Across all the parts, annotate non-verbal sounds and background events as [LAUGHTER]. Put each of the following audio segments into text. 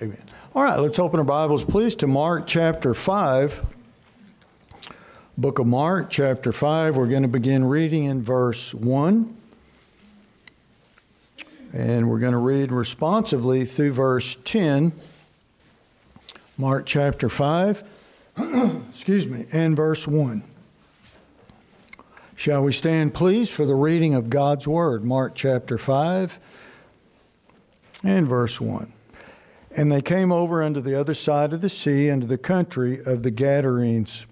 Amen. All right, let's open our Bibles, please, to Mark chapter 5. Book of Mark, chapter 5. We're going to begin reading in verse 1. And we're going to read responsively through verse 10. Mark chapter 5, [CLEARS THROAT] excuse me, and verse 1. Shall we stand, please, for the reading of God's Word? Mark chapter 5 and verse 1. And they came over unto the other side of the sea, unto the country of the Gadarenes.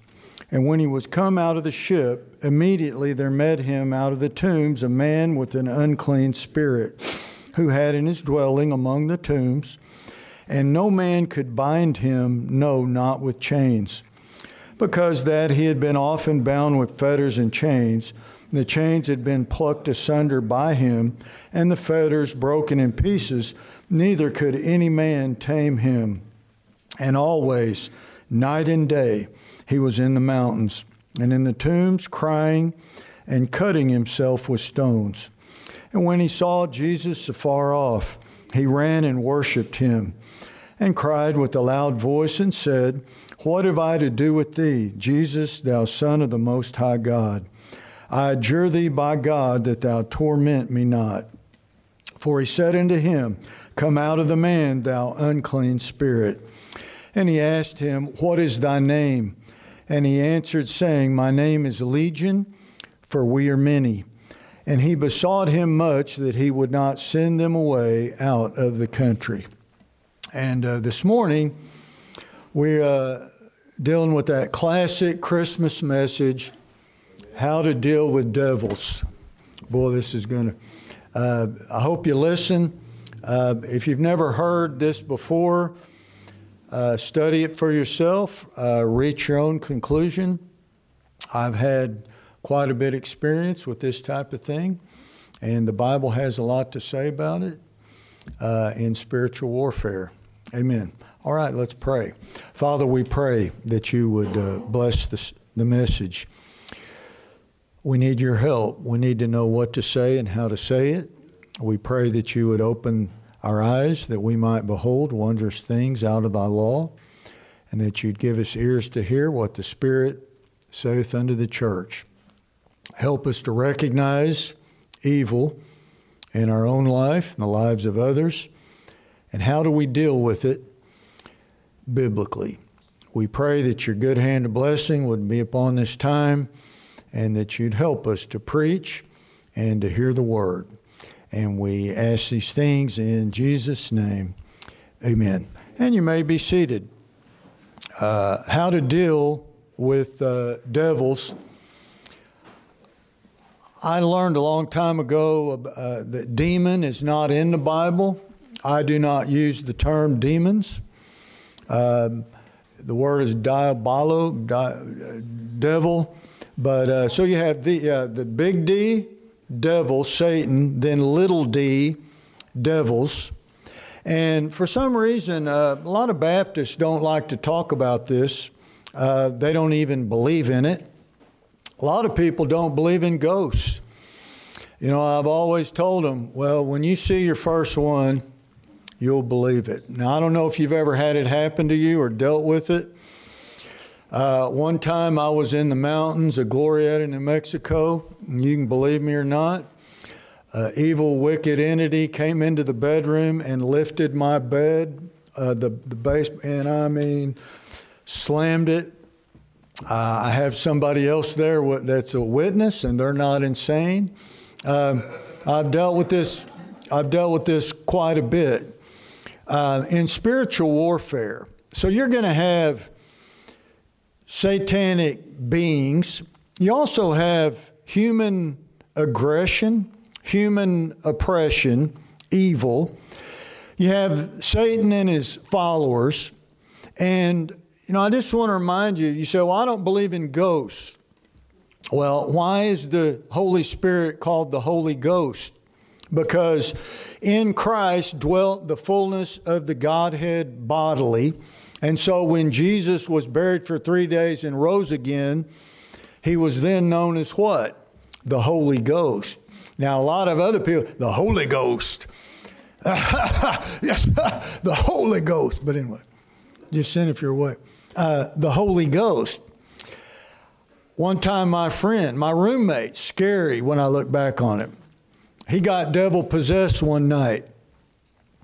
And when he was come out of the ship, immediately there met him out of the tombs a man with an unclean spirit, who had in his dwelling among the tombs, and no man could bind him, no, not with chains, because that he had been often bound with fetters and chains. The chains had been plucked asunder by him, and the fetters broken in pieces neither could any man tame him. And always, night and day, he was in the mountains and in the tombs, crying and cutting himself with stones. And when he saw Jesus afar off, he ran and worshipped him, and cried with a loud voice and said, What have I to do with thee, Jesus, thou Son of the Most High God? I adjure thee by God that thou torment me not. For he said unto him, Come out of the man, thou unclean spirit. And he asked him, What is thy name? And he answered, saying, My name is Legion, for we are many. And he besought him much that he would not send them away out of the country. And uh, this morning, we're uh, dealing with that classic Christmas message how to deal with devils. Boy, this is going to. Uh, I hope you listen. Uh, if you've never heard this before, uh, study it for yourself, uh, reach your own conclusion. I've had quite a bit of experience with this type of thing, and the Bible has a lot to say about it uh, in spiritual warfare. Amen. All right, let's pray. Father, we pray that you would uh, bless this, the message. We need your help. We need to know what to say and how to say it. We pray that you would open our eyes that we might behold wondrous things out of thy law, and that you'd give us ears to hear what the Spirit saith unto the church. Help us to recognize evil in our own life and the lives of others, and how do we deal with it biblically. We pray that your good hand of blessing would be upon this time and that you'd help us to preach and to hear the word. And we ask these things in Jesus' name. Amen. And you may be seated. Uh, how to deal with uh, devils. I learned a long time ago uh, that demon is not in the Bible. I do not use the term demons. Um, the word is diabolo, di- devil. But uh, so you have the, uh, the big D, devil, Satan, then little d, devils. And for some reason, uh, a lot of Baptists don't like to talk about this. Uh, they don't even believe in it. A lot of people don't believe in ghosts. You know, I've always told them, well, when you see your first one, you'll believe it. Now, I don't know if you've ever had it happen to you or dealt with it. Uh, one time I was in the mountains of Glorieta, New Mexico. You can believe me or not. Uh, evil, wicked entity came into the bedroom and lifted my bed, uh, the, the base, and I mean, slammed it. Uh, I have somebody else there that's a witness, and they're not insane. Um, I've dealt with this. I've dealt with this quite a bit uh, in spiritual warfare. So you're going to have satanic beings. You also have human aggression, human oppression, evil. You have Satan and his followers. And, you know, I just want to remind you you say, well, I don't believe in ghosts. Well, why is the Holy Spirit called the Holy Ghost? Because in Christ dwelt the fullness of the Godhead bodily. And so when Jesus was buried for three days and rose again, he was then known as what? The Holy Ghost. Now, a lot of other people, the Holy Ghost. [LAUGHS] yes, [LAUGHS] the Holy Ghost. But anyway, just send if you're awake. Uh, the Holy Ghost. One time, my friend, my roommate, scary when I look back on it, he got devil possessed one night.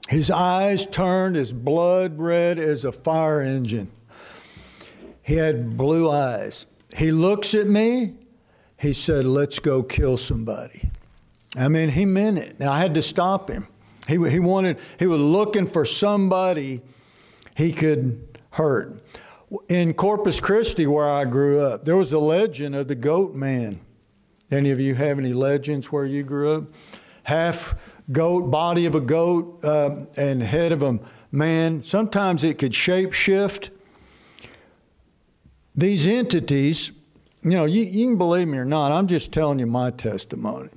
His eyes turned as blood red as a fire engine. He had blue eyes. He looks at me. He said, Let's go kill somebody. I mean, he meant it. Now, I had to stop him. He, he wanted, he was looking for somebody he could hurt. In Corpus Christi, where I grew up, there was a legend of the goat man. Any of you have any legends where you grew up? Half goat, body of a goat, uh, and head of a man. Sometimes it could shape shift. These entities, you know, you, you can believe me or not, I'm just telling you my testimony.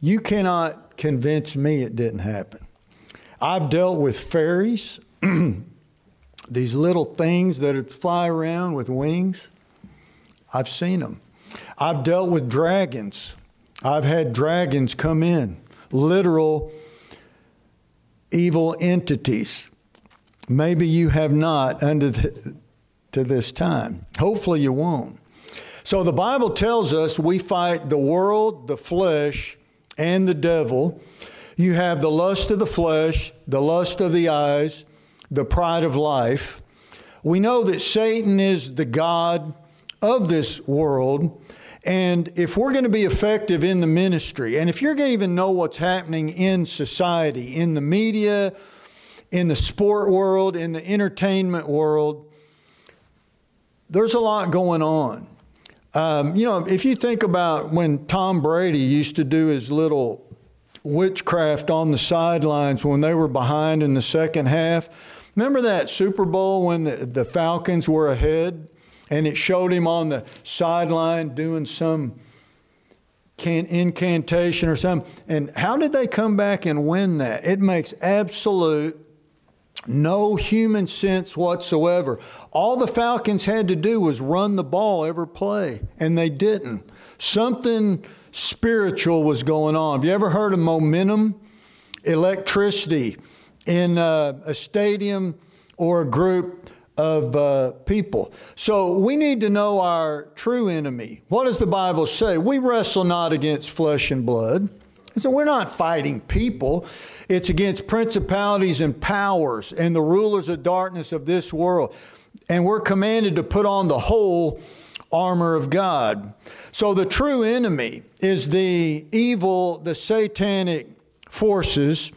You cannot convince me it didn't happen. I've dealt with fairies, [CLEARS THROAT] these little things that fly around with wings. I've seen them. I've dealt with dragons. I've had dragons come in, literal evil entities. Maybe you have not under the, to this time. Hopefully you won't. So the Bible tells us we fight the world, the flesh, and the devil. You have the lust of the flesh, the lust of the eyes, the pride of life. We know that Satan is the God of this world. And if we're going to be effective in the ministry, and if you're going to even know what's happening in society, in the media, in the sport world, in the entertainment world, there's a lot going on. Um, you know, if you think about when Tom Brady used to do his little witchcraft on the sidelines when they were behind in the second half, remember that Super Bowl when the, the Falcons were ahead and it showed him on the sideline doing some can, incantation or something? And how did they come back and win that? It makes absolute no human sense whatsoever. All the Falcons had to do was run the ball every play, and they didn't. Something spiritual was going on. Have you ever heard of momentum? Electricity in uh, a stadium or a group of uh, people. So we need to know our true enemy. What does the Bible say? We wrestle not against flesh and blood. So we're not fighting people. It's against principalities and powers and the rulers of darkness of this world. And we're commanded to put on the whole armor of God. So the true enemy is the evil, the satanic forces.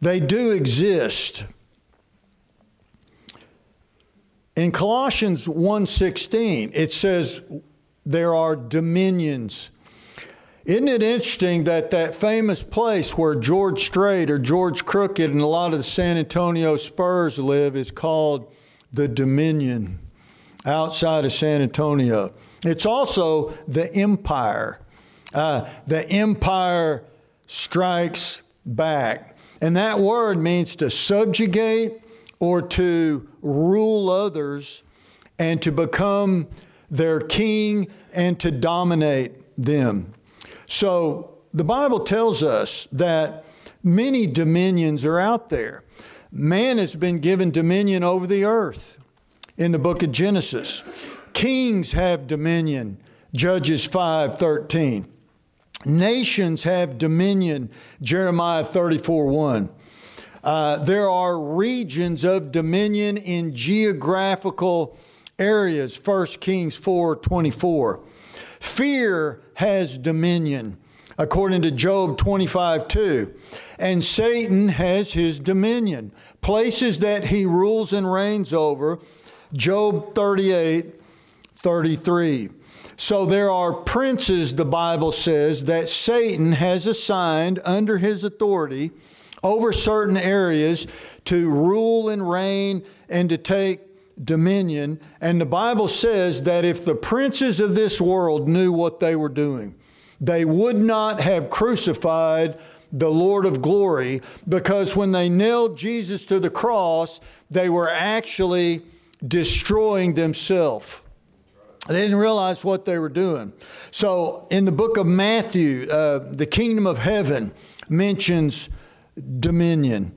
They do exist. In Colossians 1:16 it says there are dominions isn't it interesting that that famous place where George Strait or George Crooked and a lot of the San Antonio Spurs live is called the Dominion outside of San Antonio? It's also the Empire. Uh, the Empire strikes back. And that word means to subjugate or to rule others and to become their king and to dominate them. So the Bible tells us that many dominions are out there. Man has been given dominion over the earth in the book of Genesis. Kings have dominion, Judges 5:13. Nations have dominion, Jeremiah 34 1. Uh, there are regions of dominion in geographical areas, 1 Kings 4 24. Fear has dominion, according to Job 25 2. And Satan has his dominion, places that he rules and reigns over, Job 38 33. So there are princes, the Bible says, that Satan has assigned under his authority over certain areas to rule and reign and to take dominion. And the Bible says that if the princes of this world knew what they were doing, they would not have crucified the Lord of glory because when they nailed Jesus to the cross, they were actually destroying themselves. They didn't realize what they were doing. So, in the book of Matthew, uh, the kingdom of heaven mentions dominion.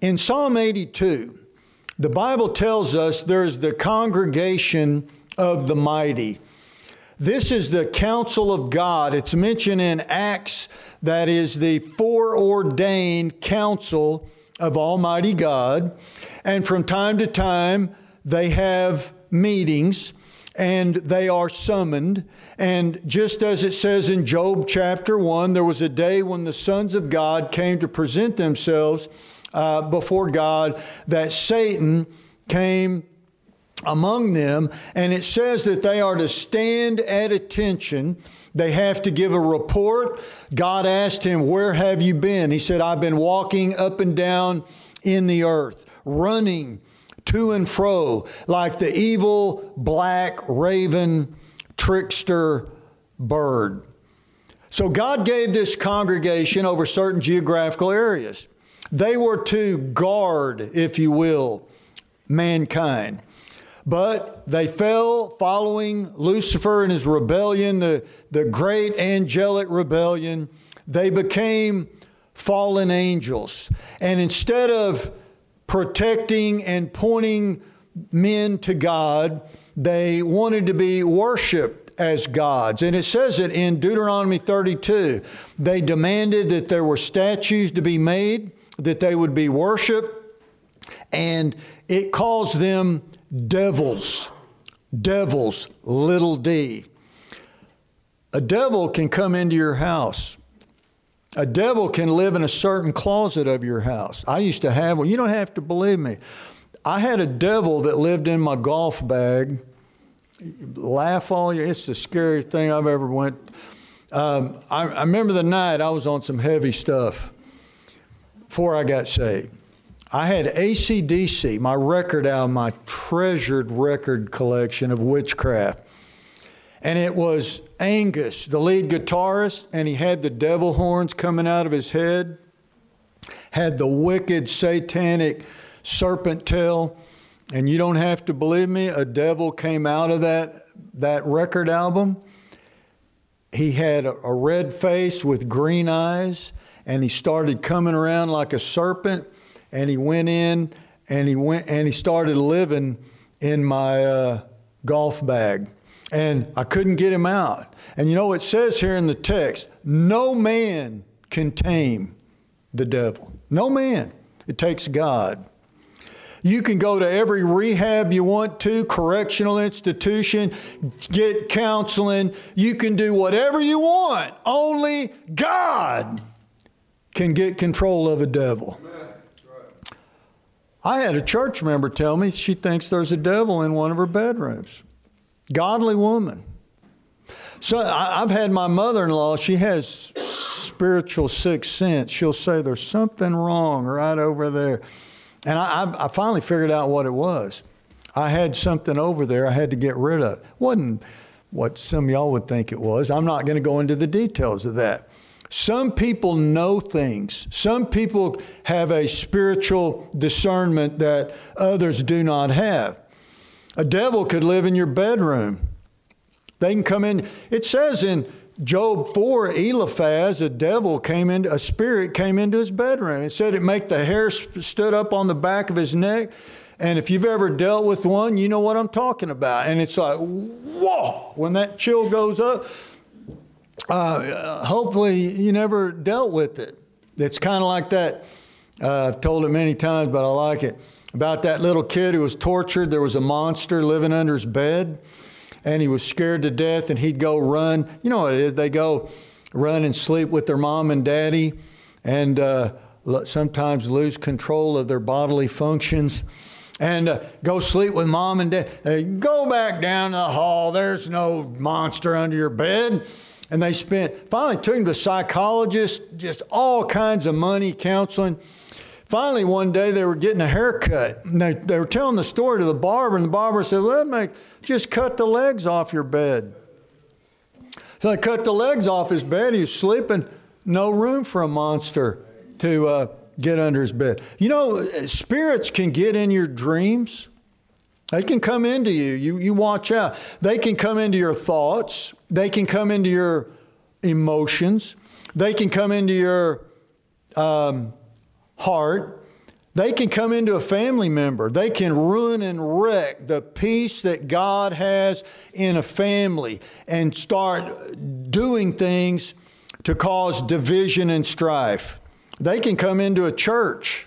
In Psalm 82, the Bible tells us there's the congregation of the mighty. This is the council of God. It's mentioned in Acts that is the foreordained council of Almighty God. And from time to time, they have meetings and they are summoned. And just as it says in Job chapter 1, there was a day when the sons of God came to present themselves uh, before God, that Satan came among them, and it says that they are to stand at attention. They have to give a report. God asked him, Where have you been? He said, I've been walking up and down in the earth, running to and fro like the evil black raven trickster bird. So God gave this congregation over certain geographical areas. They were to guard, if you will, mankind. But they fell following Lucifer and his rebellion, the, the great angelic rebellion. They became fallen angels. And instead of protecting and pointing men to God, they wanted to be worshiped as gods. And it says it in Deuteronomy 32. They demanded that there were statues to be made that they would be worshiped, and it calls them devils. Devils, little d. A devil can come into your house. A devil can live in a certain closet of your house. I used to have one. You don't have to believe me. I had a devil that lived in my golf bag. Laugh all you. It's the scariest thing I've ever went. Um, I, I remember the night I was on some heavy stuff before I got saved. I had ACDC, my record album, my treasured record collection of witchcraft. And it was Angus, the lead guitarist, and he had the devil horns coming out of his head, had the wicked satanic serpent tail. And you don't have to believe me, a devil came out of that, that record album. He had a, a red face with green eyes and he started coming around like a serpent and he went in and he went and he started living in my uh, golf bag and i couldn't get him out and you know it says here in the text no man can tame the devil no man it takes god you can go to every rehab you want to, correctional institution, get counseling. You can do whatever you want. Only God can get control of a devil. I had a church member tell me she thinks there's a devil in one of her bedrooms. Godly woman. So I've had my mother in law, she has spiritual sixth sense. She'll say there's something wrong right over there. And I, I finally figured out what it was. I had something over there I had to get rid of. Wasn't what some y'all would think it was. I'm not going to go into the details of that. Some people know things. Some people have a spiritual discernment that others do not have. A devil could live in your bedroom. They can come in. It says in Job 4, Eliphaz, a devil came into, a spirit came into his bedroom. It said it make the hair stood up on the back of his neck. And if you've ever dealt with one, you know what I'm talking about. And it's like, whoa, when that chill goes up, uh, hopefully you never dealt with it. It's kind of like that. Uh, I've told it many times, but I like it. About that little kid who was tortured. There was a monster living under his bed, and he was scared to death, and he'd go run. You know what it is? They go run and sleep with their mom and daddy, and uh, sometimes lose control of their bodily functions and uh, go sleep with mom and dad. Uh, go back down the hall. There's no monster under your bed. And they spent, finally took him to psychologists, just all kinds of money, counseling. Finally, one day they were getting a haircut. And they, they were telling the story to the barber, and the barber said, Well, make, just cut the legs off your bed. So they cut the legs off his bed. He was sleeping, no room for a monster to uh, get under his bed. You know, spirits can get in your dreams. They can come into you. You, you watch out. They can come into your thoughts. They can come into your emotions. They can come into your um, heart, they can come into a family member. They can ruin and wreck the peace that God has in a family and start doing things to cause division and strife. They can come into a church.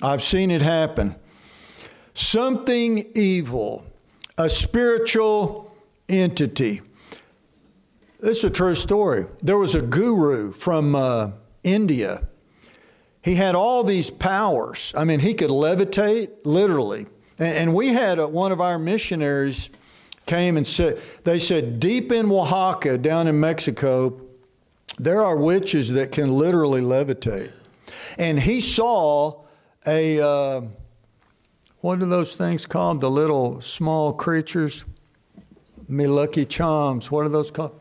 I've seen it happen. Something evil, a spiritual entity. This is a true story. There was a guru from uh, India he had all these powers. I mean, he could levitate, literally. And, and we had a, one of our missionaries came and said, they said, deep in Oaxaca, down in Mexico, there are witches that can literally levitate. And he saw a, uh, what are those things called? The little small creatures? Me lucky charms. What are those called?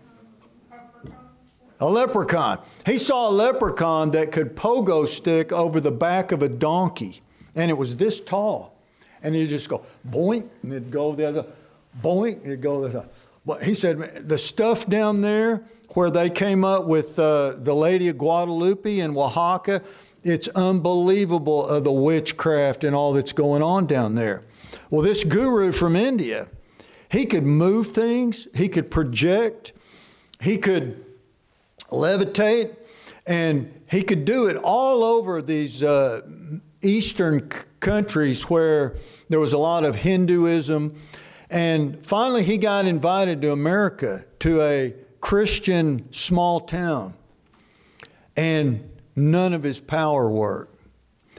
A leprechaun. He saw a leprechaun that could pogo stick over the back of a donkey, and it was this tall. And he'd just go boink, and it'd go the other, boink, and it'd go the other. But he said the stuff down there where they came up with uh, the Lady of Guadalupe in Oaxaca, it's unbelievable of the witchcraft and all that's going on down there. Well, this guru from India, he could move things, he could project, he could levitate, and he could do it all over these uh, eastern c- countries where there was a lot of Hinduism. And finally, he got invited to America to a Christian small town, and none of his power worked.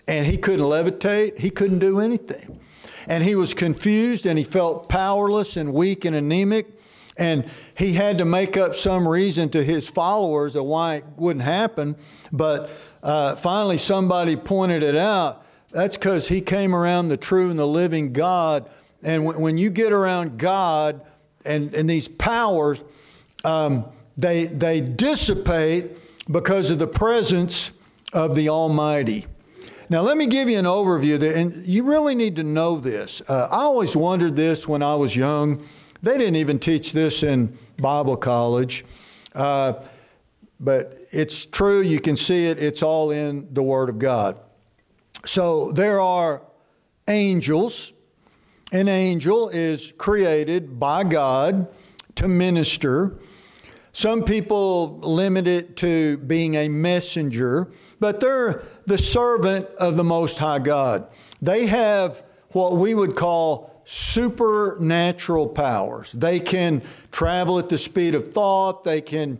And he couldn't levitate, he couldn't do anything. And he was confused and he felt powerless and weak and anemic. And he had to make up some reason to his followers of why it wouldn't happen. But uh, finally, somebody pointed it out. That's because he came around the true and the living God. And when, when you get around God and, and these powers, um, they, they dissipate because of the presence of the Almighty. Now, let me give you an overview, that, and you really need to know this. Uh, I always wondered this when I was young. They didn't even teach this in Bible college. Uh, but it's true, you can see it, it's all in the Word of God. So there are angels. An angel is created by God to minister. Some people limit it to being a messenger, but they're the servant of the Most High God. They have what we would call supernatural powers. They can travel at the speed of thought, they can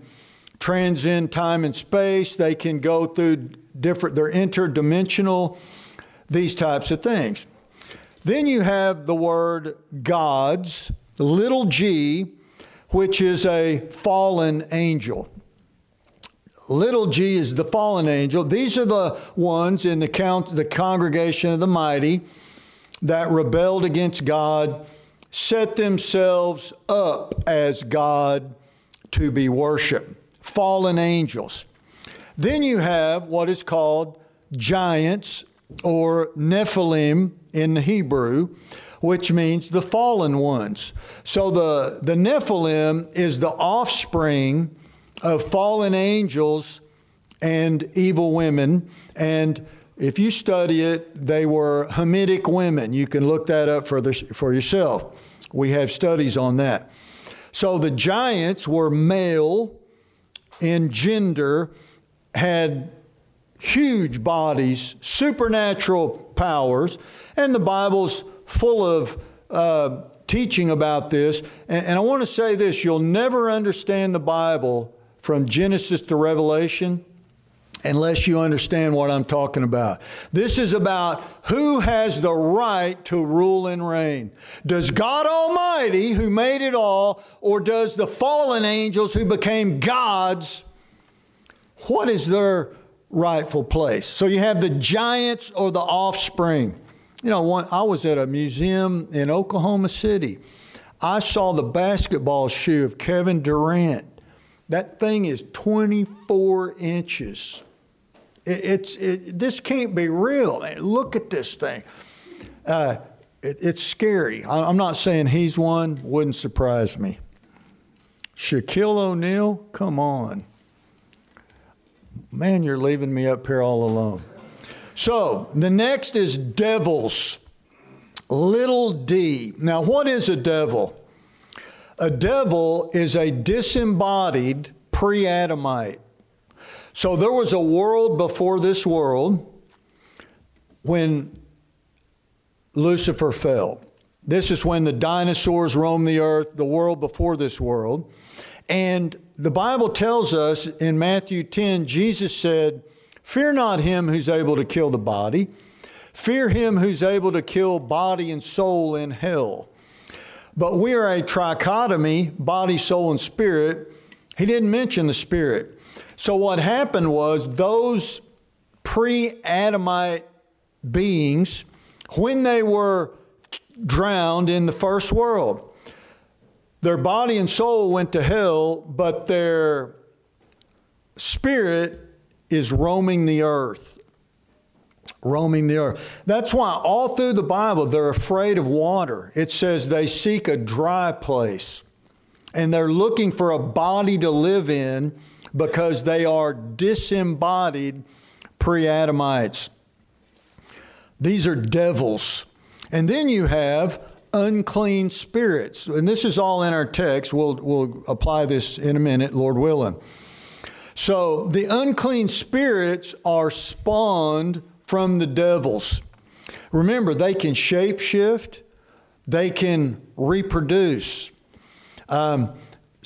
transcend time and space, they can go through different, they're interdimensional, these types of things. Then you have the word gods, little g, which is a fallen angel. Little g is the fallen angel. These are the ones in the count, the congregation of the mighty that rebelled against God set themselves up as God to be worshiped, fallen angels. Then you have what is called giants or Nephilim in Hebrew, which means the fallen ones. So the, the Nephilim is the offspring of fallen angels and evil women. And if you study it, they were Hamitic women. You can look that up for, the, for yourself. We have studies on that. So the giants were male in gender, had huge bodies, supernatural powers, and the Bible's full of uh, teaching about this. And, and I want to say this you'll never understand the Bible from Genesis to Revelation unless you understand what I'm talking about. This is about who has the right to rule and reign. Does God Almighty, who made it all, or does the fallen angels who became gods, what is their rightful place? So you have the giants or the offspring. You know, one, I was at a museum in Oklahoma City. I saw the basketball shoe of Kevin Durant. That thing is 24 inches. It, it's it, this can't be real. Look at this thing. Uh, it, it's scary. I, I'm not saying he's one. Wouldn't surprise me. Shaquille O'Neal, come on. Man, you're leaving me up here all alone. So the next is devils. Little d. Now, what is a devil? A devil is a disembodied pre Adamite. So there was a world before this world when Lucifer fell. This is when the dinosaurs roamed the earth, the world before this world. And the Bible tells us in Matthew 10, Jesus said, Fear not him who's able to kill the body, fear him who's able to kill body and soul in hell. But we are a trichotomy, body, soul, and spirit. He didn't mention the spirit. So what happened was those pre Adamite beings, when they were drowned in the first world, their body and soul went to hell, but their spirit is roaming the earth. Roaming the earth. That's why all through the Bible they're afraid of water. It says they seek a dry place and they're looking for a body to live in because they are disembodied pre Adamites. These are devils. And then you have unclean spirits. And this is all in our text. We'll, we'll apply this in a minute, Lord willing. So the unclean spirits are spawned from the devils. Remember, they can shapeshift, they can reproduce. Um,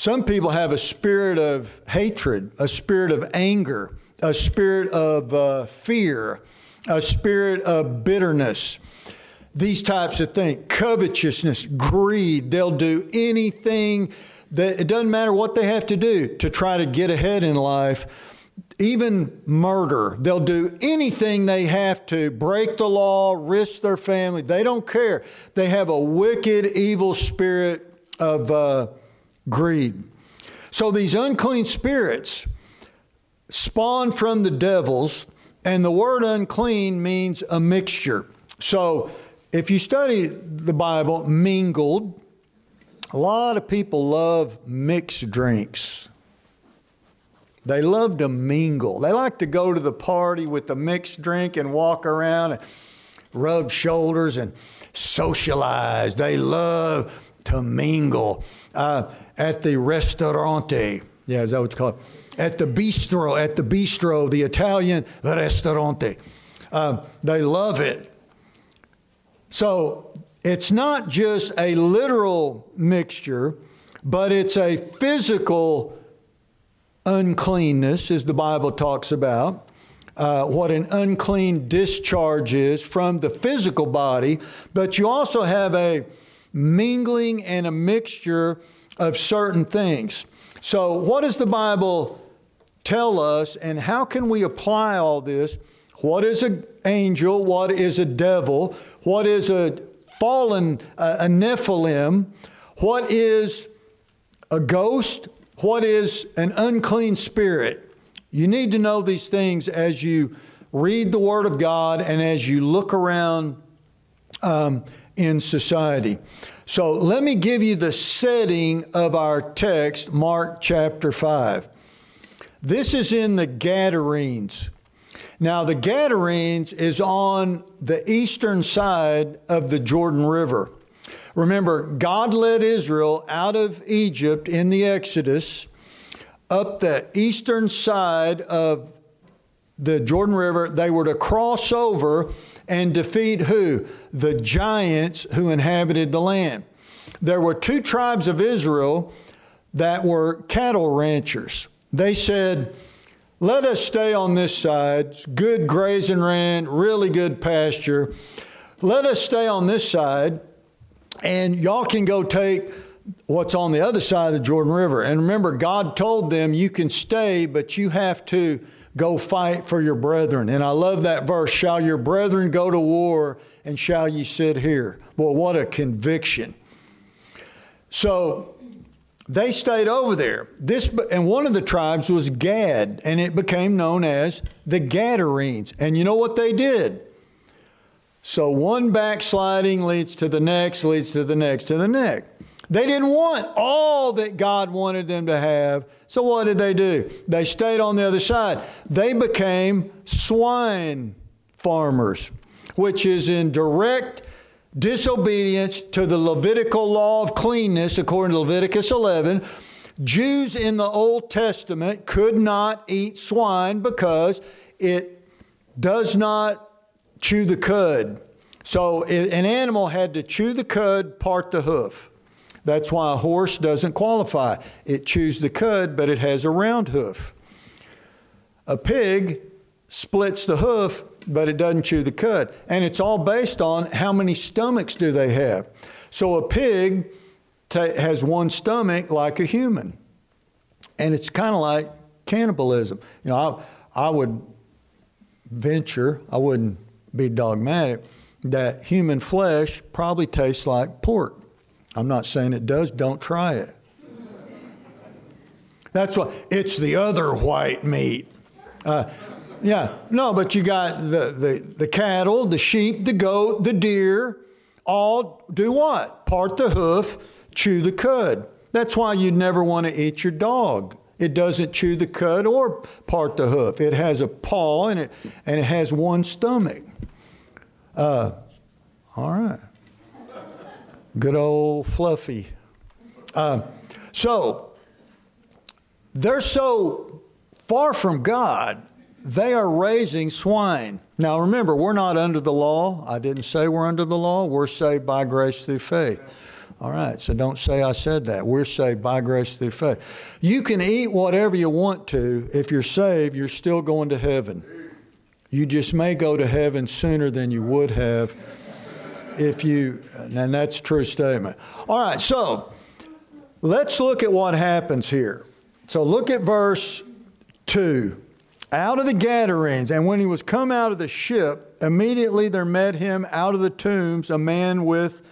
some people have a spirit of hatred, a spirit of anger, a spirit of uh, fear, a spirit of bitterness these types of things covetousness, greed. They'll do anything that it doesn't matter what they have to do to try to get ahead in life. Even murder, they'll do anything they have to, break the law, risk their family. They don't care. They have a wicked, evil spirit of uh, greed. So these unclean spirits spawn from the devils, and the word unclean means a mixture. So if you study the Bible, mingled, a lot of people love mixed drinks. They love to mingle. They like to go to the party with the mixed drink and walk around and rub shoulders and socialize. They love to mingle. Uh, at the restaurante, yeah, is that what you call it? At the bistro, at the bistro, the Italian restaurante. Uh, they love it. So it's not just a literal mixture, but it's a physical uncleanness, as the Bible talks about. Uh, what an unclean discharge is from the physical body, but you also have a mingling and a mixture of certain things. So, what does the Bible tell us, and how can we apply all this? What is an angel? What is a devil? What is a fallen, uh, a Nephilim? What is a ghost? What is an unclean spirit? You need to know these things as you read the Word of God and as you look around um, in society. So let me give you the setting of our text, Mark chapter 5. This is in the Gadarenes. Now, the Gadarenes is on the eastern side of the Jordan River. Remember, God led Israel out of Egypt in the Exodus up the eastern side of the Jordan River. They were to cross over and defeat who? The giants who inhabited the land. There were two tribes of Israel that were cattle ranchers. They said, let us stay on this side. It's good grazing land, really good pasture. Let us stay on this side, and y'all can go take what's on the other side of the Jordan River. And remember, God told them, You can stay, but you have to go fight for your brethren. And I love that verse Shall your brethren go to war, and shall ye sit here? Well, what a conviction. So, they stayed over there. This and one of the tribes was Gad, and it became known as the Gadarenes. And you know what they did? So one backsliding leads to the next, leads to the next, to the next. They didn't want all that God wanted them to have. So what did they do? They stayed on the other side. They became swine farmers, which is in direct disobedience to the Levitical law of cleanness, according to Leviticus 11. Jews in the Old Testament could not eat swine because it does not chew the cud. So an animal had to chew the cud, part the hoof. That's why a horse doesn't qualify. It chews the cud, but it has a round hoof. A pig splits the hoof, but it doesn't chew the cud. And it's all based on how many stomachs do they have. So a pig has one stomach like a human. And it's kind of like cannibalism. You know, I, I would venture, I wouldn't be dogmatic, that human flesh probably tastes like pork. I'm not saying it does, don't try it. That's what it's the other white meat. Uh, yeah, no, but you got the, the, the cattle, the sheep, the goat, the deer, all do what? Part the hoof, chew the cud. That's why you'd never want to eat your dog. It doesn't chew the cud or part the hoof. It has a paw and it, and it has one stomach. Uh, all right. Good old Fluffy. Uh, so, they're so far from God, they are raising swine. Now, remember, we're not under the law. I didn't say we're under the law. We're saved by grace through faith. All right, so don't say I said that. We're saved by grace through faith. You can eat whatever you want to. If you're saved, you're still going to heaven. You just may go to heaven sooner than you would have if you, and that's a true statement. All right, so let's look at what happens here. So look at verse 2. Out of the Gadarenes, and when he was come out of the ship, immediately there met him out of the tombs a man with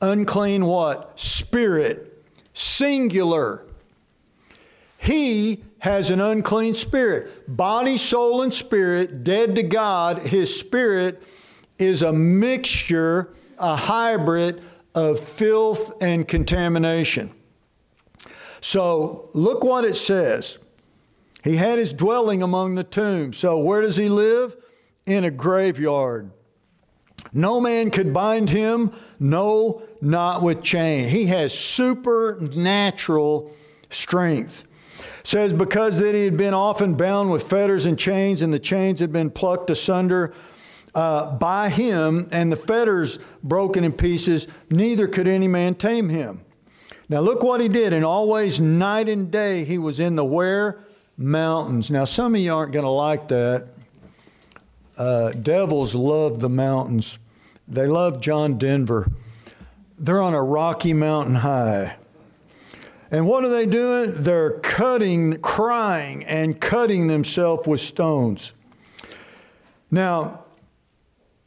unclean what? Spirit. Singular. He has an unclean spirit. Body, soul, and spirit, dead to God. His spirit is a mixture, a hybrid of filth and contamination. So look what it says. He had his dwelling among the tombs. So where does he live? In a graveyard. No man could bind him, no, not with chain. He has supernatural strength. says, because that he had been often bound with fetters and chains, and the chains had been plucked asunder uh, by him, and the fetters broken in pieces, neither could any man tame him. Now look what he did, and always night and day he was in the where? Mountains. Now some of you aren't going to like that. Uh, devils love the mountains. They love John Denver. They're on a rocky mountain high. And what are they doing? They're cutting, crying, and cutting themselves with stones. Now,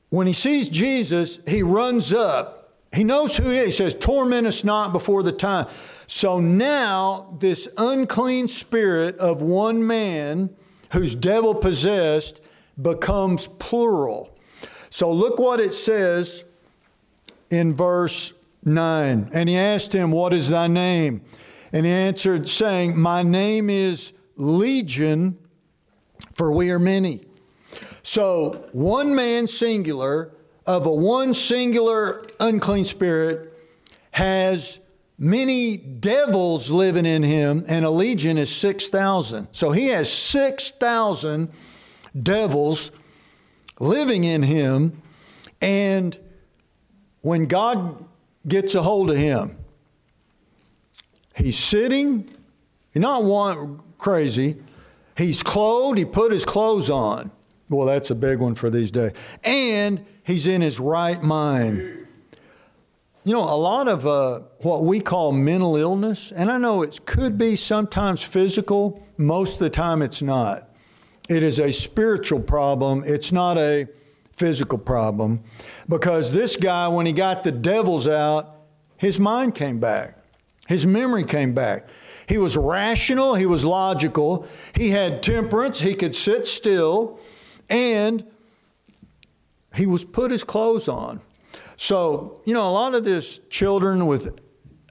when he sees Jesus, he runs up. He knows who he is. He says, Torment us not before the time. So now, this unclean spirit of one man who's devil possessed becomes plural. So look what it says in verse 9. And he asked him, What is thy name? And he answered, saying, My name is Legion, for we are many. So one man singular of a one singular unclean spirit has many devils living in him, and a legion is 6,000. So he has 6,000 devils living in him, and when God gets a hold of him, he's sitting, he's not one crazy, he's clothed, he put his clothes on. Well, that's a big one for these days. And he's in his right mind. You know, a lot of uh, what we call mental illness, and I know it could be sometimes physical, most of the time it's not. It is a spiritual problem, it's not a physical problem. Because this guy, when he got the devils out, his mind came back, his memory came back. He was rational, he was logical, he had temperance, he could sit still, and he was put his clothes on. So, you know, a lot of this children with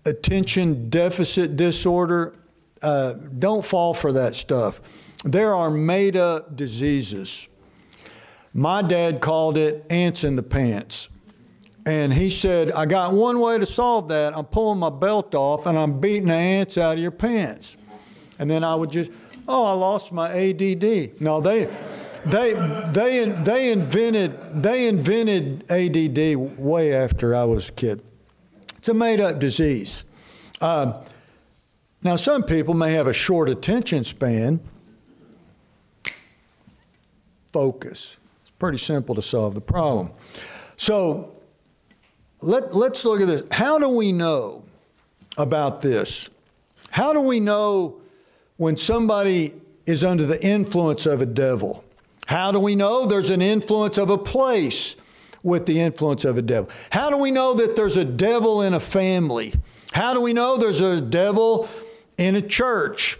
attention deficit disorder uh, don't fall for that stuff. There are made up diseases. My dad called it ants in the pants. And he said, I got one way to solve that. I'm pulling my belt off and I'm beating the ants out of your pants. And then I would just, oh, I lost my ADD. No, they, they, they, they invented, they invented ADD way after I was a kid. It's a made up disease. Uh, now, some people may have a short attention span. Focus. It's pretty simple to solve the problem. So, let, let's look at this. How do we know about this? How do we know when somebody is under the influence of a devil? How do we know there's an influence of a place with the influence of a devil? How do we know that there's a devil in a family? How do we know there's a devil in a church?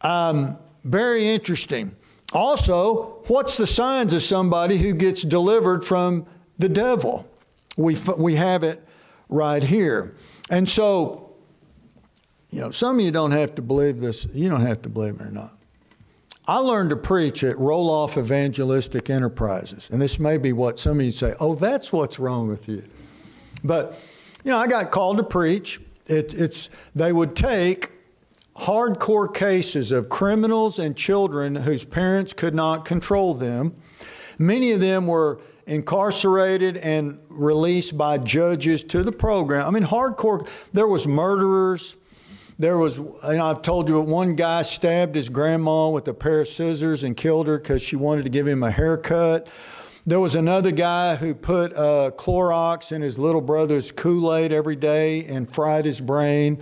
Um, very interesting. Also, what's the signs of somebody who gets delivered from the devil? We, we have it right here. And so, you know, some of you don't have to believe this. You don't have to believe it or not. I learned to preach at Roloff Evangelistic Enterprises. And this may be what some of you say, oh, that's what's wrong with you. But, you know, I got called to preach. It, it's, they would take hardcore cases of criminals and children whose parents could not control them. Many of them were incarcerated and released by judges to the program. I mean, hardcore, there was murderers. There was, and I've told you, one guy stabbed his grandma with a pair of scissors and killed her because she wanted to give him a haircut. There was another guy who put uh, Clorox in his little brother's Kool Aid every day and fried his brain.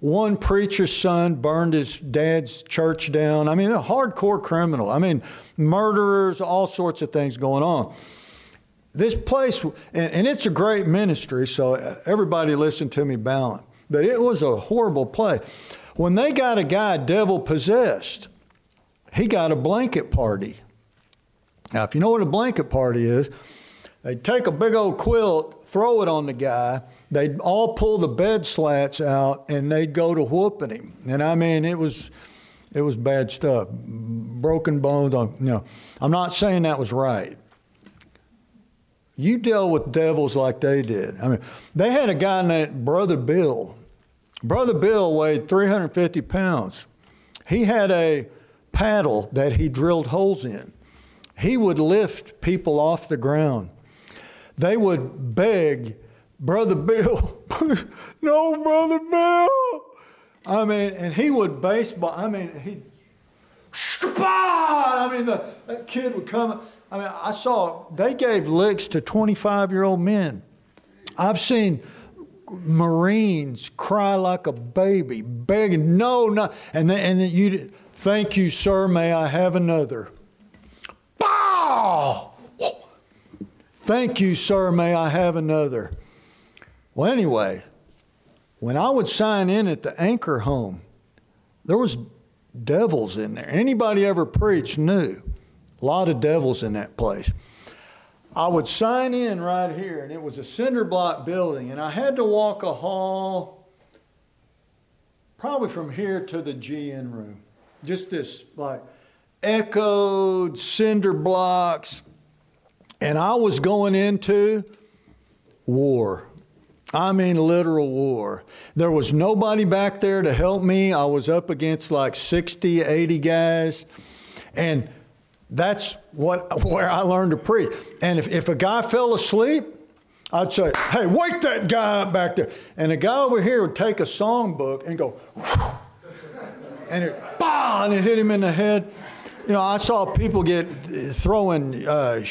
One preacher's son burned his dad's church down. I mean, a hardcore criminal. I mean, murderers, all sorts of things going on this place, and, and, it's a great ministry, so everybody listen to me balance. But it was a horrible play. When they got a guy devil possessed, he got a blanket party. Now, if you know what a blanket party is, they'd take a big old quilt, throw it on the guy, they'd all pull the bed slats out, and they'd go to whooping him. And I mean, it was. It was bad stuff, broken bones. Uh, you know, I'm not saying that was right. You deal with devils like they did. I mean, they had a guy named Brother Bill. Brother Bill weighed 350 pounds. He had a paddle that he drilled holes in. He would lift people off the ground. They would beg, Brother Bill, [LAUGHS] no, Brother Bill. I mean, and he would baseball, I mean, he, I mean, the, that kid would come. I mean, I saw they gave licks to 25 year old men. I've seen Marines cry like a baby, begging, no, no. And then, and you, thank you, sir, may I have another? Bow! Thank you, sir, may I have another? Well, anyway, when I would sign in at the anchor home, there was devils in there. Anybody ever preached knew. A lot of devils in that place. I would sign in right here, and it was a cinder block building, and I had to walk a hall probably from here to the GN room. Just this like echoed cinder blocks. And I was going into war. I mean, literal war. There was nobody back there to help me. I was up against like 60, 80 guys. And that's what where I learned to preach. And if, if a guy fell asleep, I'd say, hey, wake that guy up back there. And a guy over here would take a songbook and go, and it, bah, and it hit him in the head. You know, I saw people get throwing. Uh,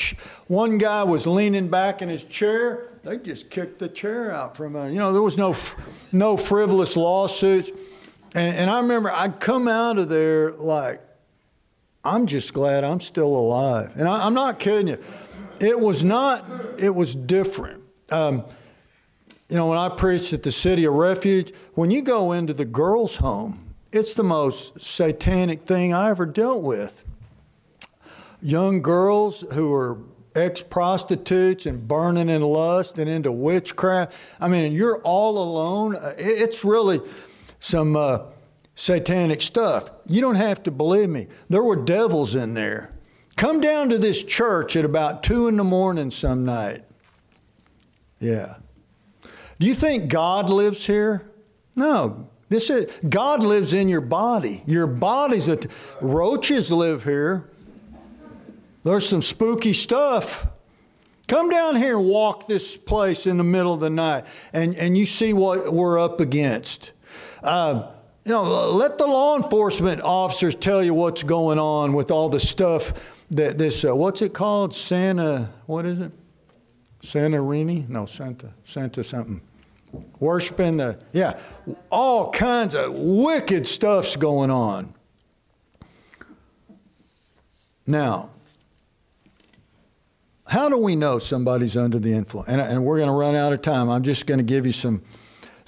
one guy was leaning back in his chair. They just kicked the chair out from. Uh, you know, there was no, no frivolous lawsuits. And, and I remember I'd come out of there like, I'm just glad I'm still alive. And I, am not kidding you. It was not, it was different. Um, you know, when I preached at the City of Refuge, when you go into the girls' home, it's the most satanic thing I ever dealt with. Young girls who are ex prostitutes and burning in lust and into witchcraft. I mean, you're all alone. It's really some. Uh, satanic stuff. You don't have to believe me. There were devils in there come down to this church at about 2 in the morning some night. Yeah. Do you think God lives here? No. This is God lives in your body. Your body's a roaches live here. There's some spooky stuff. Come down here and walk this place in the middle of the night, and, and you see what we're up against. Uh, you know, let the law enforcement officers tell you what's going on with all the stuff that this, uh, what's it called? Santa, what is it? Santa Rini? No, Santa, Santa something. Worshiping the, yeah, all kinds of wicked stuff's going on. Now, how do we know somebody's under the influence? And, and we're going to run out of time. I'm just going to give you some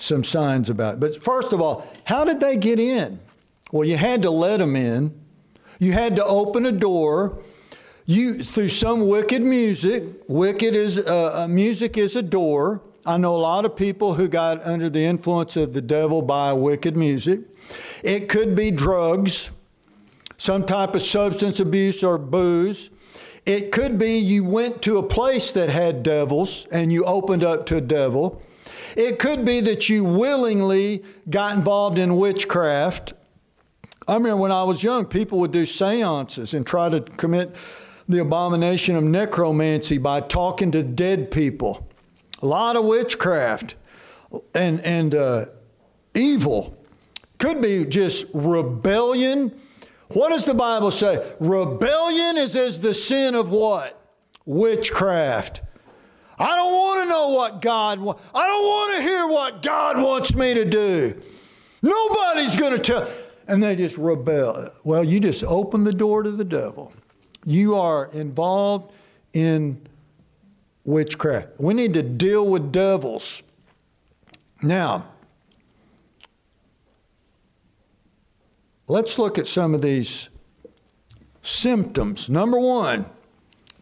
some signs about it. But first of all, how did they get in? Well, you had to let them in. You had to open a door. You through some wicked music. Wicked is uh, uh, music is a door. I know a lot of people who got under the influence of the devil by wicked music. It could be drugs, some type of substance abuse or booze. It could be you went to a place that had devils and you opened up to a devil. It could be that you willingly got involved in witchcraft. I remember when I was young, people would do seances and try to commit the abomination of necromancy by talking to dead people. A lot of witchcraft and, and uh, evil. Could be just rebellion. What does the Bible say? Rebellion is as the sin of what? Witchcraft. I don't want to know what God wants. I don't want to hear what God wants me to do. Nobody's going to tell. And they just rebel. Well, you just open the door to the devil. You are involved in witchcraft. We need to deal with devils. Now, let's look at some of these symptoms. Number one,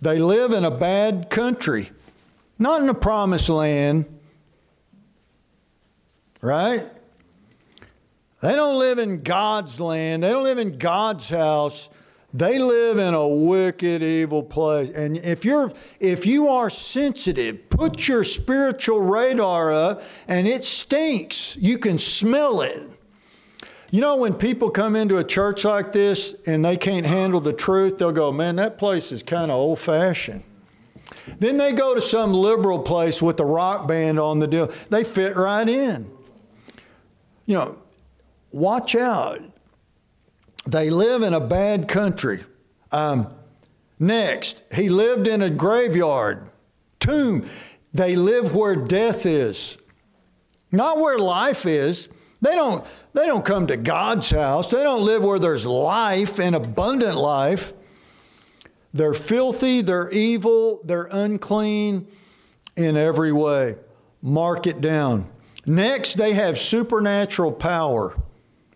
they live in a bad country. Not in the promised land, right? They don't live in God's land. They don't live in God's house. They live in a wicked, evil place. And if you're if you are sensitive, put your spiritual radar up and it stinks. You can smell it. You know, when people come into a church like this and they can't handle the truth, they'll go, Man, that place is kind of old fashioned. Then they go to some liberal place with the rock band on the deal. They fit right in. You know, watch out. They live in a bad country. Um, next, he lived in a graveyard, tomb. They live where death is, not where life is. They don't, they don't come to God's house. They don't live where there's life and abundant life. They're filthy, they're evil, they're unclean in every way. Mark it down. Next, they have supernatural power.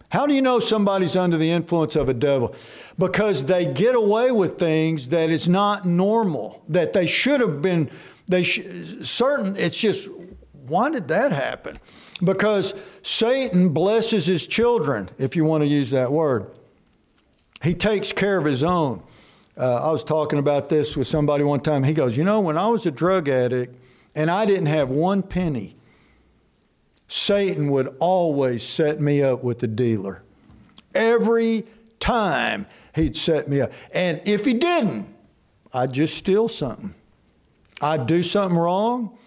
How do you know somebody's under the influence of a devil? Because they get away with things that is not normal, that they should have been, they sh- certain, it's just, why did that happen? Because Satan blesses his children, if you want to use that word. He takes care of his own. Uh, I was talking about this with somebody one time. He goes, You know, when I was a drug addict and I didn't have one penny, Satan would always set me up with the dealer. Every time he'd set me up. And if he didn't, I'd just steal something. I'd do something wrong,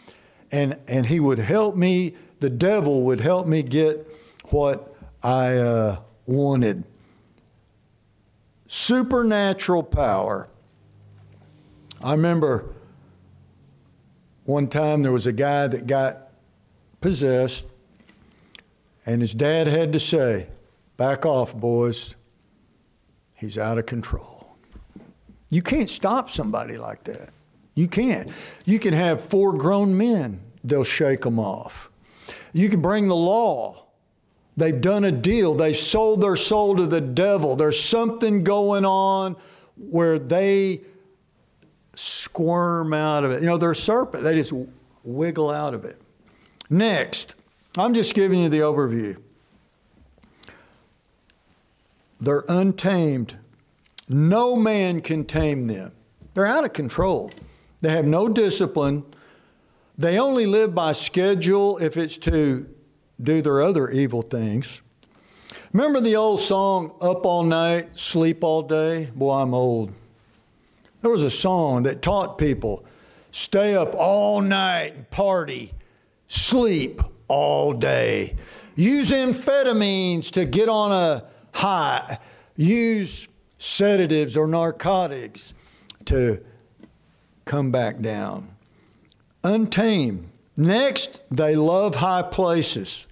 and, and he would help me, the devil would help me get what I uh, wanted supernatural power. I remember one time there was a guy that got possessed, and his dad had to say, Back off, boys. He's out of control. You can't stop somebody like that. You can't. You can have four grown men, they'll shake them off. You can bring the law, They've done a deal. They sold their soul to the devil. There's something going on where they squirm out of it. You know, they're serpent. They just wiggle out of it. Next, I'm just giving you the overview. They're untamed. No man can tame them. They're out of control. They have no discipline. They only live by schedule if it's to do their other evil things. Remember the old song, Up All Night, Sleep All Day? Boy, I'm old. There was a song that taught people stay up all night and party, sleep all day. Use amphetamines to get on a high. Use sedatives or narcotics to come back down. Untamed. Next, they love high places.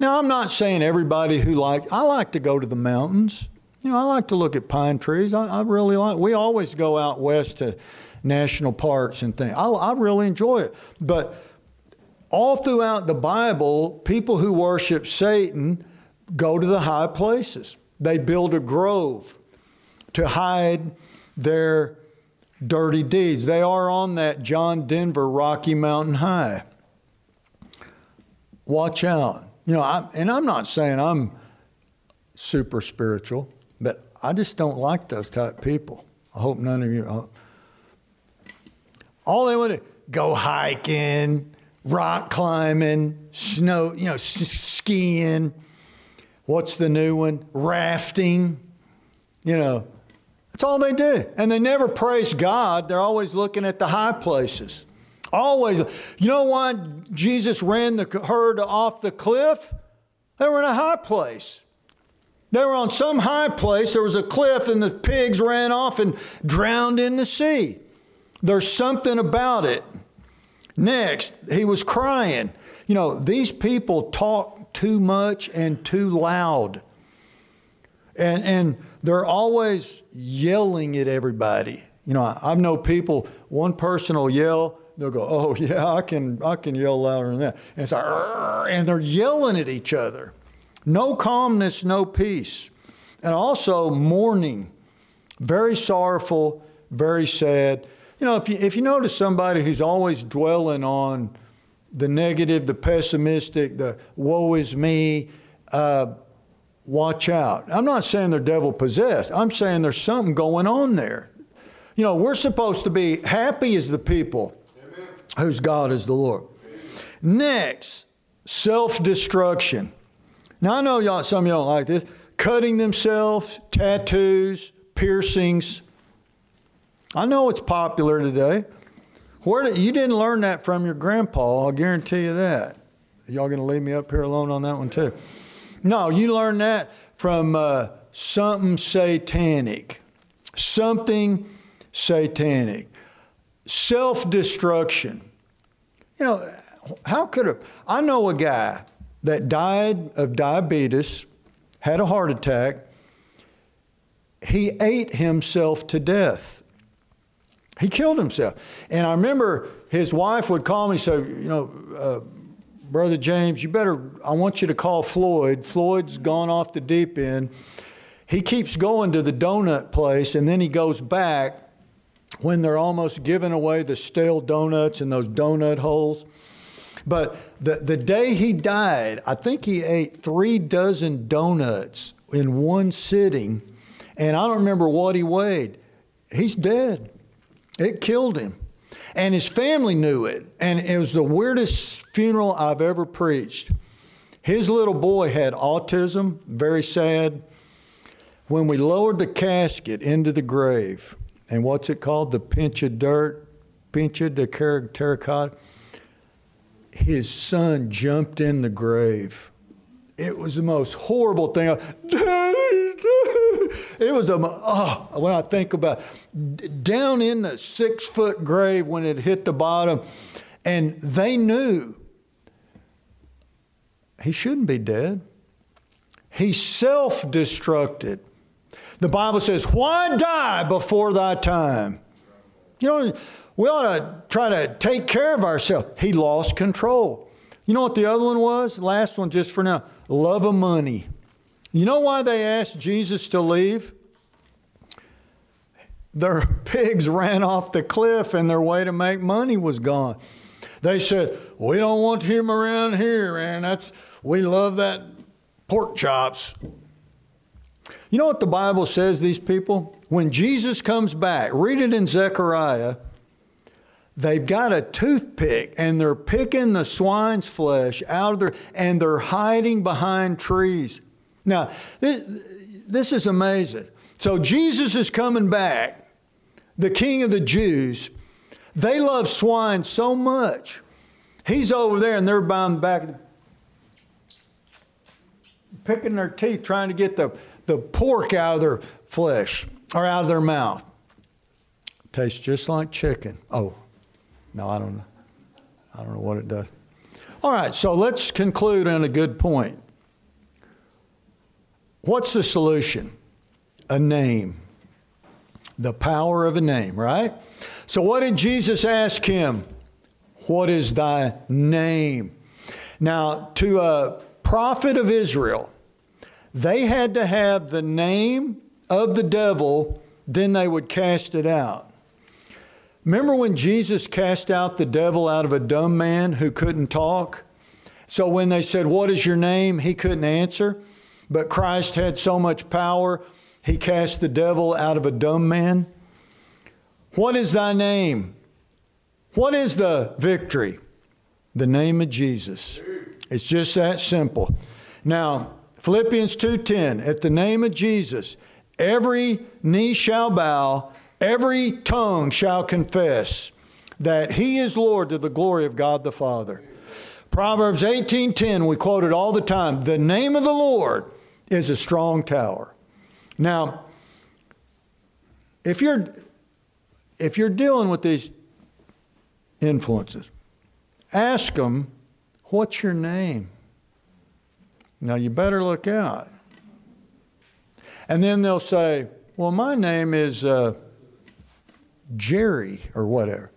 Now, I'm not saying everybody who like, I like to go to the mountains. You know, I like to look at pine trees. I, I really like, we always go out west to national parks and things. I, I really enjoy it. But all throughout the Bible, people who worship Satan go to the high places. They build a grove to hide their dirty deeds. They are on that John Denver Rocky Mountain High. Watch out. You know, I, and I'm not saying I'm super spiritual, but I just don't like those type people. I hope none of you. Uh, all they want to go hiking, rock climbing, snow, you know, skiing. What's the new one? Rafting. You know, that's all they do. And they never praise God. They're always looking at the high places. Always. You know why Jesus ran the herd off the cliff? They were in a high place. They were on some high place. There was a cliff, and the pigs ran off and drowned in the sea. There's something about it. Next, he was crying. You know, these people talk too much and too loud. And, and they're always yelling at everybody. You know, I, have known people, one person will yell, they'll go, oh, [LAUGHS] yeah, I can, I can yell louder than that. And it's like, and they're yelling at each other. No calmness, no peace. And also mourning, very sorrowful, very sad. You know, if you, if you notice somebody who's always dwelling on the negative, the pessimistic, the woe is me, uh, watch out. I'm not saying they're devil possessed. I'm saying there's something going on there. You know, we're supposed to be happy as the people. Whose God is the Lord. Next, self destruction. Now, I know y'all, some of you don't like this. Cutting themselves, tattoos, piercings. I know it's popular today. Where did, you didn't learn that from your grandpa, I'll guarantee you that. Y'all going to leave me up here alone on that one, too? No, you learned that from uh, something satanic. Something satanic. Self destruction. You know, how could a. I know a guy that died of diabetes, had a heart attack. He ate himself to death. He killed himself. And I remember his wife would call me and say, You know, uh, Brother James, you better, I want you to call Floyd. Floyd's gone off the deep end. He keeps going to the donut place and then he goes back when they're almost giving away the stale donuts in those donut holes. But the, the day he died, I think he ate three dozen donuts in one sitting, and I don't remember what he weighed. He's dead. It killed him. And his family knew it. And it was the weirdest funeral I've ever preached. His little boy had autism, very sad. When we lowered the casket into the grave, and what's it called? The pinch of dirt, pinch of the terracotta his son jumped in the grave. It was the most horrible thing. Daddy. [LAUGHS] It was a, oh, when I think about it, down in the six foot grave when it hit the bottom, and they knew he shouldn't be dead. He self destructed. The Bible says, Why die before thy time? You know, we ought to try to take care of ourselves. He lost control. You know what the other one was? Last one, just for now love of money. You know why they asked Jesus to leave? Their [LAUGHS] pigs ran off the cliff and their way to make money was gone. They said, We don't want him around here, man. That's we love that pork chops. You know what the Bible says, these people? When Jesus comes back, read it in Zechariah, they've got a toothpick and they're picking the swine's flesh out of their, and they're hiding behind trees. Now, this, this is amazing. So Jesus is coming back, the king of the Jews. They love swine so much. He's over there and they're bound back, picking their teeth, trying to get the the pork out of their flesh or out of their mouth. Tastes just like chicken. Oh, no, I don't know. I don't know what it does. All right, so let's conclude on a good point. What's the solution? A name. The power of a name, right? So, what did Jesus ask him? What is thy name? Now, to a prophet of Israel, they had to have the name of the devil, then they would cast it out. Remember when Jesus cast out the devil out of a dumb man who couldn't talk? So when they said, What is your name? he couldn't answer. But Christ had so much power, he cast the devil out of a dumb man. What is thy name? What is the victory? The name of Jesus. It's just that simple. Now, Philippians 2:10 at the name of Jesus every knee shall bow every tongue shall confess that he is Lord to the glory of God the Father. Proverbs 18:10 we quote it all the time the name of the Lord is a strong tower. Now if you're if you're dealing with these influences ask them what's your name? Now you better look out. And then they'll say, Well, my name is uh, Jerry or whatever.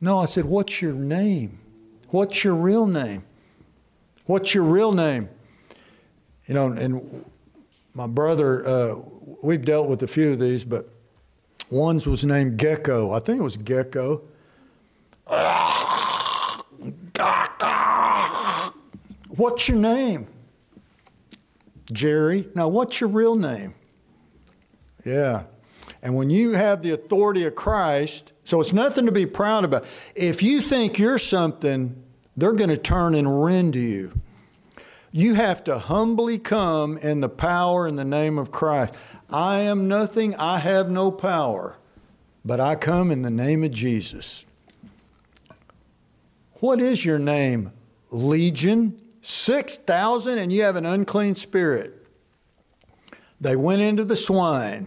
No, I said, What's your name? What's your real name? What's your real name? You know, and my brother, uh, we've dealt with a few of these, but one's was named Gecko. I think it was Gecko. What's your name? Jerry. Now, what's your real name? Yeah. And when you have the authority of Christ, so it's nothing to be proud about. If you think you're something, they're going to turn and rend you. You have to humbly come in the power and the name of Christ. I am nothing, I have no power, but I come in the name of Jesus. What is your name? Legion? 6,000 and you have an unclean spirit. They went into the swine.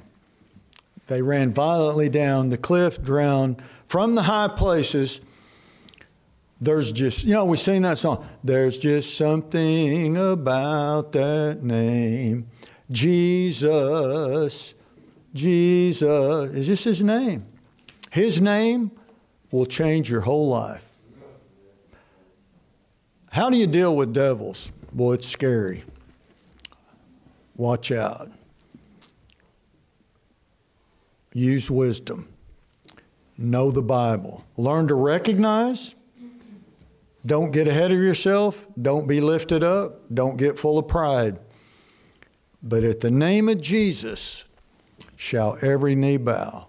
They ran violently down the cliff, drowned from the high places. There's just, you know, we sing that song. There's just something about that name. Jesus. Jesus. Is this his name? His name will change your whole life. How do you deal with devils? Boy, it's scary. Watch out. Use wisdom. Know the Bible. Learn to recognize. Don't get ahead of yourself. Don't be lifted up. Don't get full of pride. But at the name of Jesus shall every knee bow.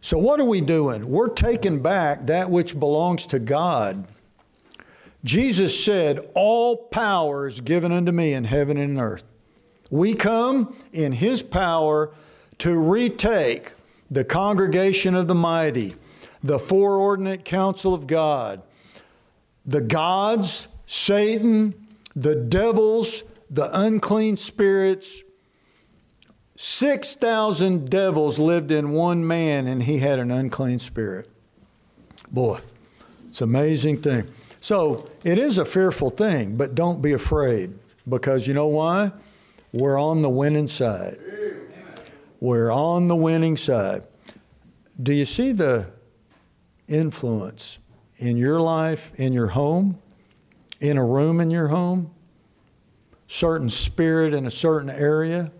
So, what are we doing? We're taking back that which belongs to God Jesus said, All power is given unto me in heaven and earth. We come in His power to retake the congregation of the mighty, the foreordinate counsel of God, the gods, Satan, the devils, the unclean spirits. 6,000 devils lived in one man, and he had an unclean spirit. Boy, it's an amazing thing. So it is a fearful thing, but don't be afraid because you know why? We're on the winning side. We're on the winning side. Do you see the influence in your life, in your home, in a room in your home? Certain spirit in a certain area?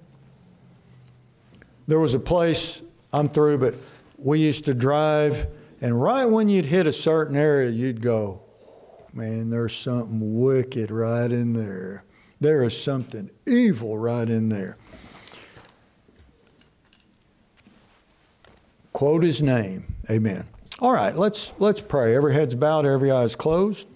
There was a place, I'm through, but we used to drive, and right when you'd hit a certain area, you'd go, man, there's something wicked right in there. There is something evil right in there. Quote his name. Amen. All right, let's let's pray. Every head's bowed, every eye is closed.